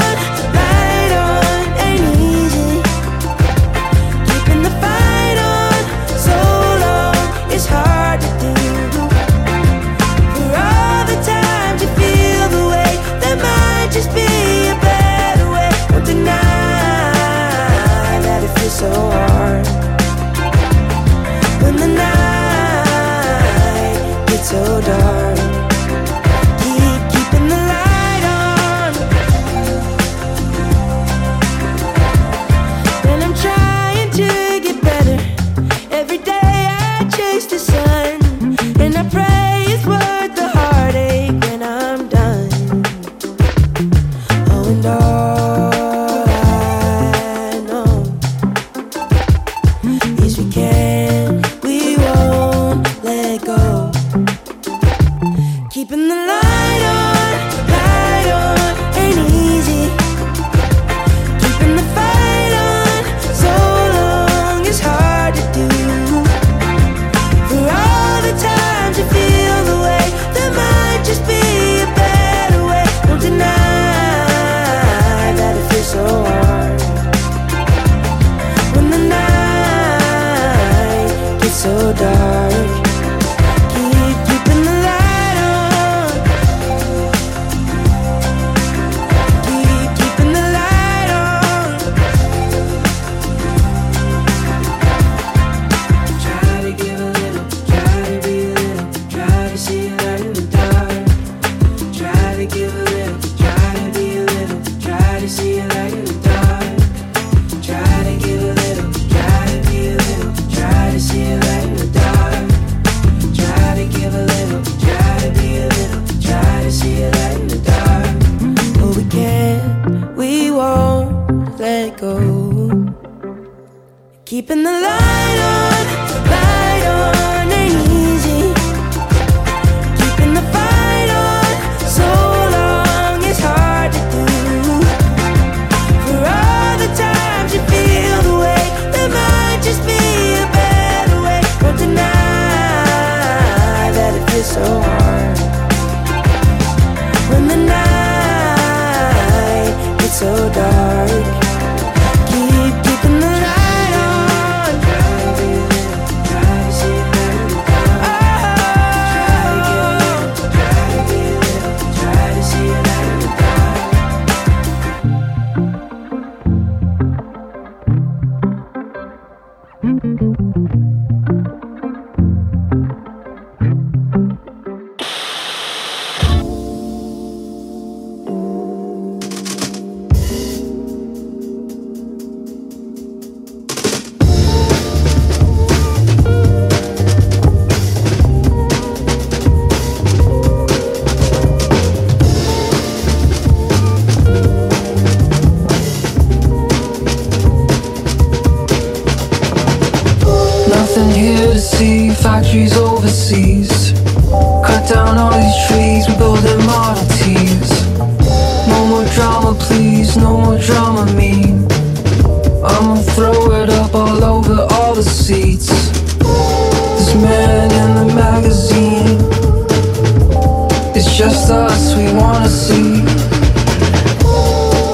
[SPEAKER 2] us we wanna see.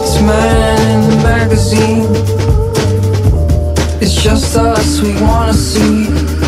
[SPEAKER 2] It's murder in the magazine. It's just us we wanna see.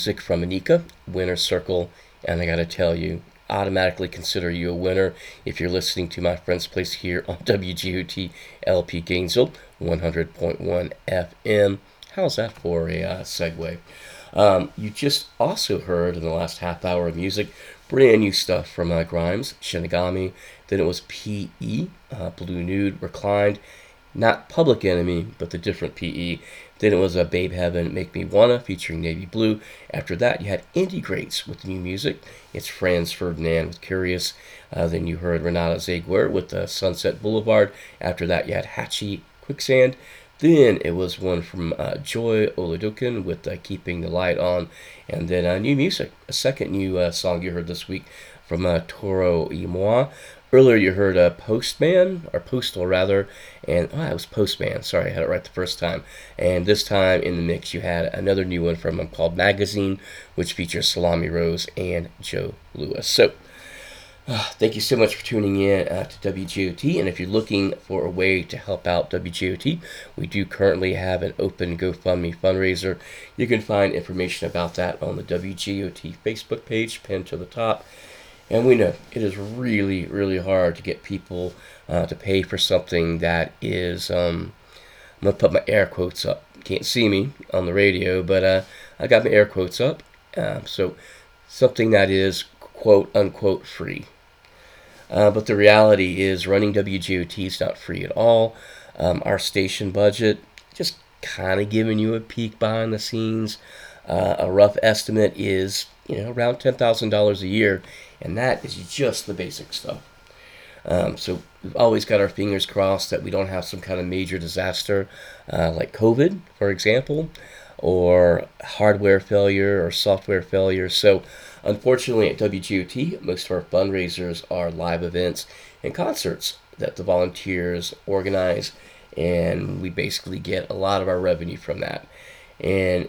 [SPEAKER 1] Music from Anika, Winner Circle, and I gotta tell you, automatically consider you a winner if you're listening to my friend's place here on WGOT LP Gainesville 100.1 FM. How's that for a uh, segue? Um, you just also heard in the last half hour of music brand new stuff from uh, Grimes, Shinigami. Then it was PE, uh, Blue Nude, Reclined. Not Public Enemy, but the different PE. Then it was a Babe Heaven, Make Me Wanna, featuring Navy Blue. After that, you had Indie Greats with new music. It's Franz Ferdinand with Curious. Uh, then you heard Renata Zeiguer with uh, Sunset Boulevard. After that, you had Hatchie Quicksand. Then it was one from uh, Joy Oladokun with uh, Keeping the Light On. And then uh, new music, a second new uh, song you heard this week from uh, Toro y Moi. Earlier you heard uh, Postman, or Postal rather, and oh, it was Postman. Sorry, I had it right the first time. And this time in the mix you had another new one from him called Magazine, which features Salami Rose and Joe Louis. So thank you so much for tuning in uh, to WGOT. And if you're looking for a way to help out WGOT, we do currently have an open GoFundMe fundraiser. You can find information about that on the WGOT Facebook page, pinned to the top. And we know it is really, really hard to get people uh, to pay for something that is. Um, I'm gonna put my air quotes up. Can't see me on the radio, but uh, I got my air quotes up. Um, so something that is quote unquote free. Uh, but the reality is, running WGOT is not free at all. Um, our station budget, just kind of giving you a peek behind the scenes. Uh, a rough estimate is, you know, around ten thousand dollars a year, and that is just the basic stuff. Um, so we've always got our fingers crossed that we don't have some kind of major disaster, uh, like COVID, for example, or hardware failure or software failure. So unfortunately, at WGOT, most of our fundraisers are live events and concerts that the volunteers organize, and we basically get a lot of our revenue from that. And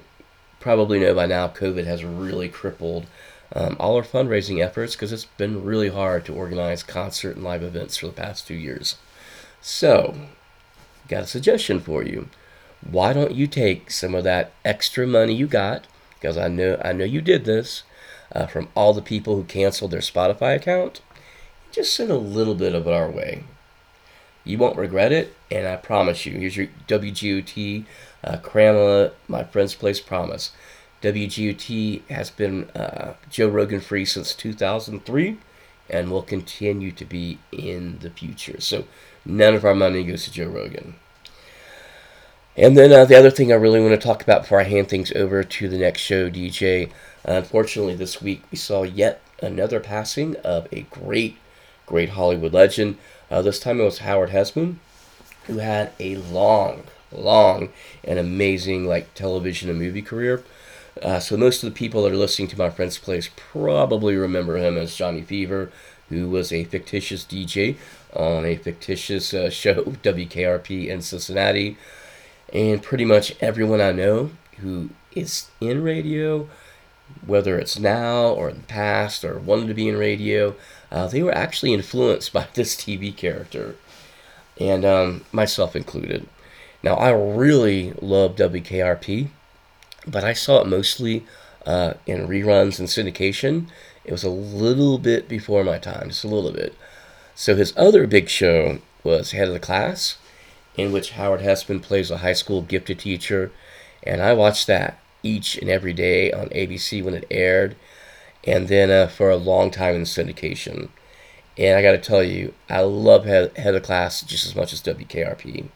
[SPEAKER 1] probably know by now, COVID has really crippled um, all our fundraising efforts because it's been really hard to organize concert and live events for the past two years. So, got a suggestion for you. Why don't you take some of that extra money you got? Because I know I know you did this uh, from all the people who canceled their Spotify account. Just send a little bit of it our way. You won't regret it, and I promise you. Here's your WGOT uh, Cramla, my friend's place promise. WGOT has been uh, Joe Rogan free since 2003 and will continue to be in the future. So none of our money goes to Joe Rogan. And then uh, the other thing I really want to talk about before I hand things over to the next show, DJ. Unfortunately, this week we saw yet another passing of a great, great Hollywood legend. Uh, this time it was Howard Hesseman, who had a long, long, and amazing like television and movie career. Uh, so most of the people that are listening to my friend's place probably remember him as Johnny Fever, who was a fictitious DJ on a fictitious uh, show, WKRP in Cincinnati. And pretty much everyone I know who is in radio, whether it's now or in the past or wanted to be in radio, uh, they were actually influenced by this TV character, and um, myself included. Now, I really love WKRP, but I saw it mostly uh, in reruns and syndication. It was a little bit before my time, just a little bit. So his other big show was Head of the Class, in which Howard Hesseman plays a high school gifted teacher, and I watched that each and every day on ABC when it aired, and then uh, for a long time in syndication. And I got to tell you, I love Head, of the Class just as much as WKRP.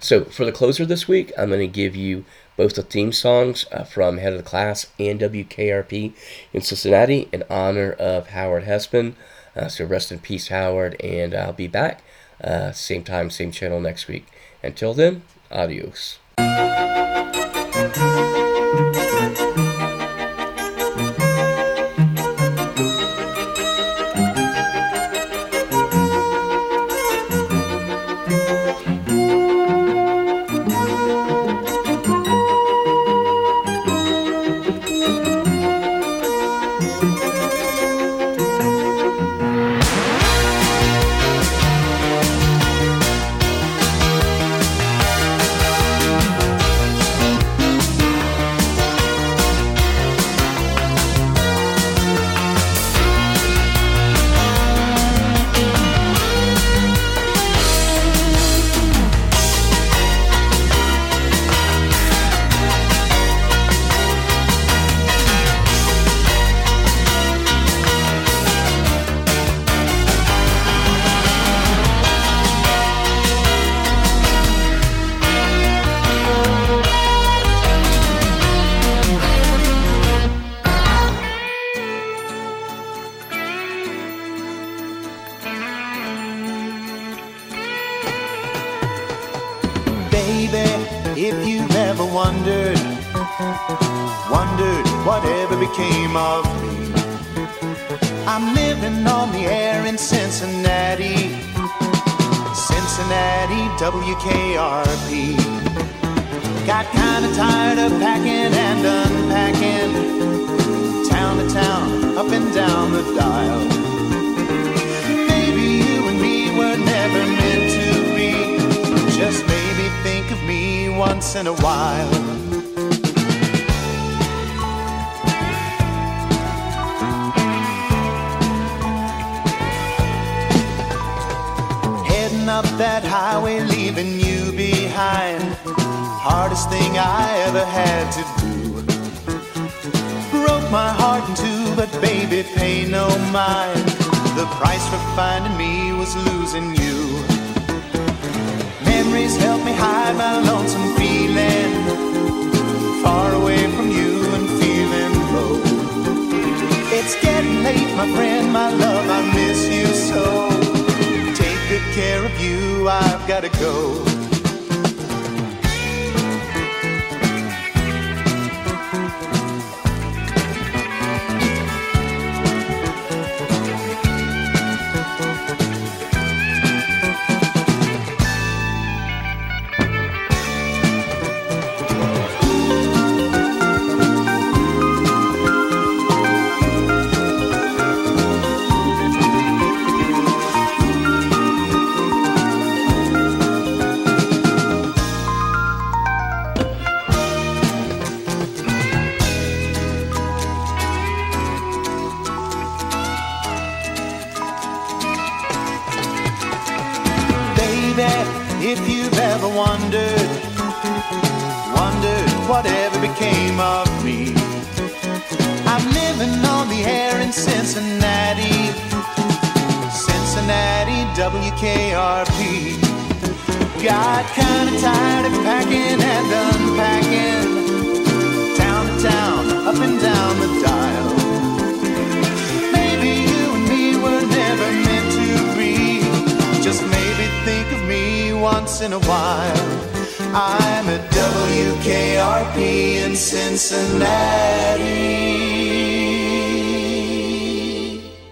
[SPEAKER 1] So for the closer this week, I'm going to give you both the theme songs uh, from Head of the Class and WKRP in Cincinnati in honor of Howard Hesseman. Uh, so rest in peace, Howard, and I'll be back uh, same time, same channel next week. Until then, adios.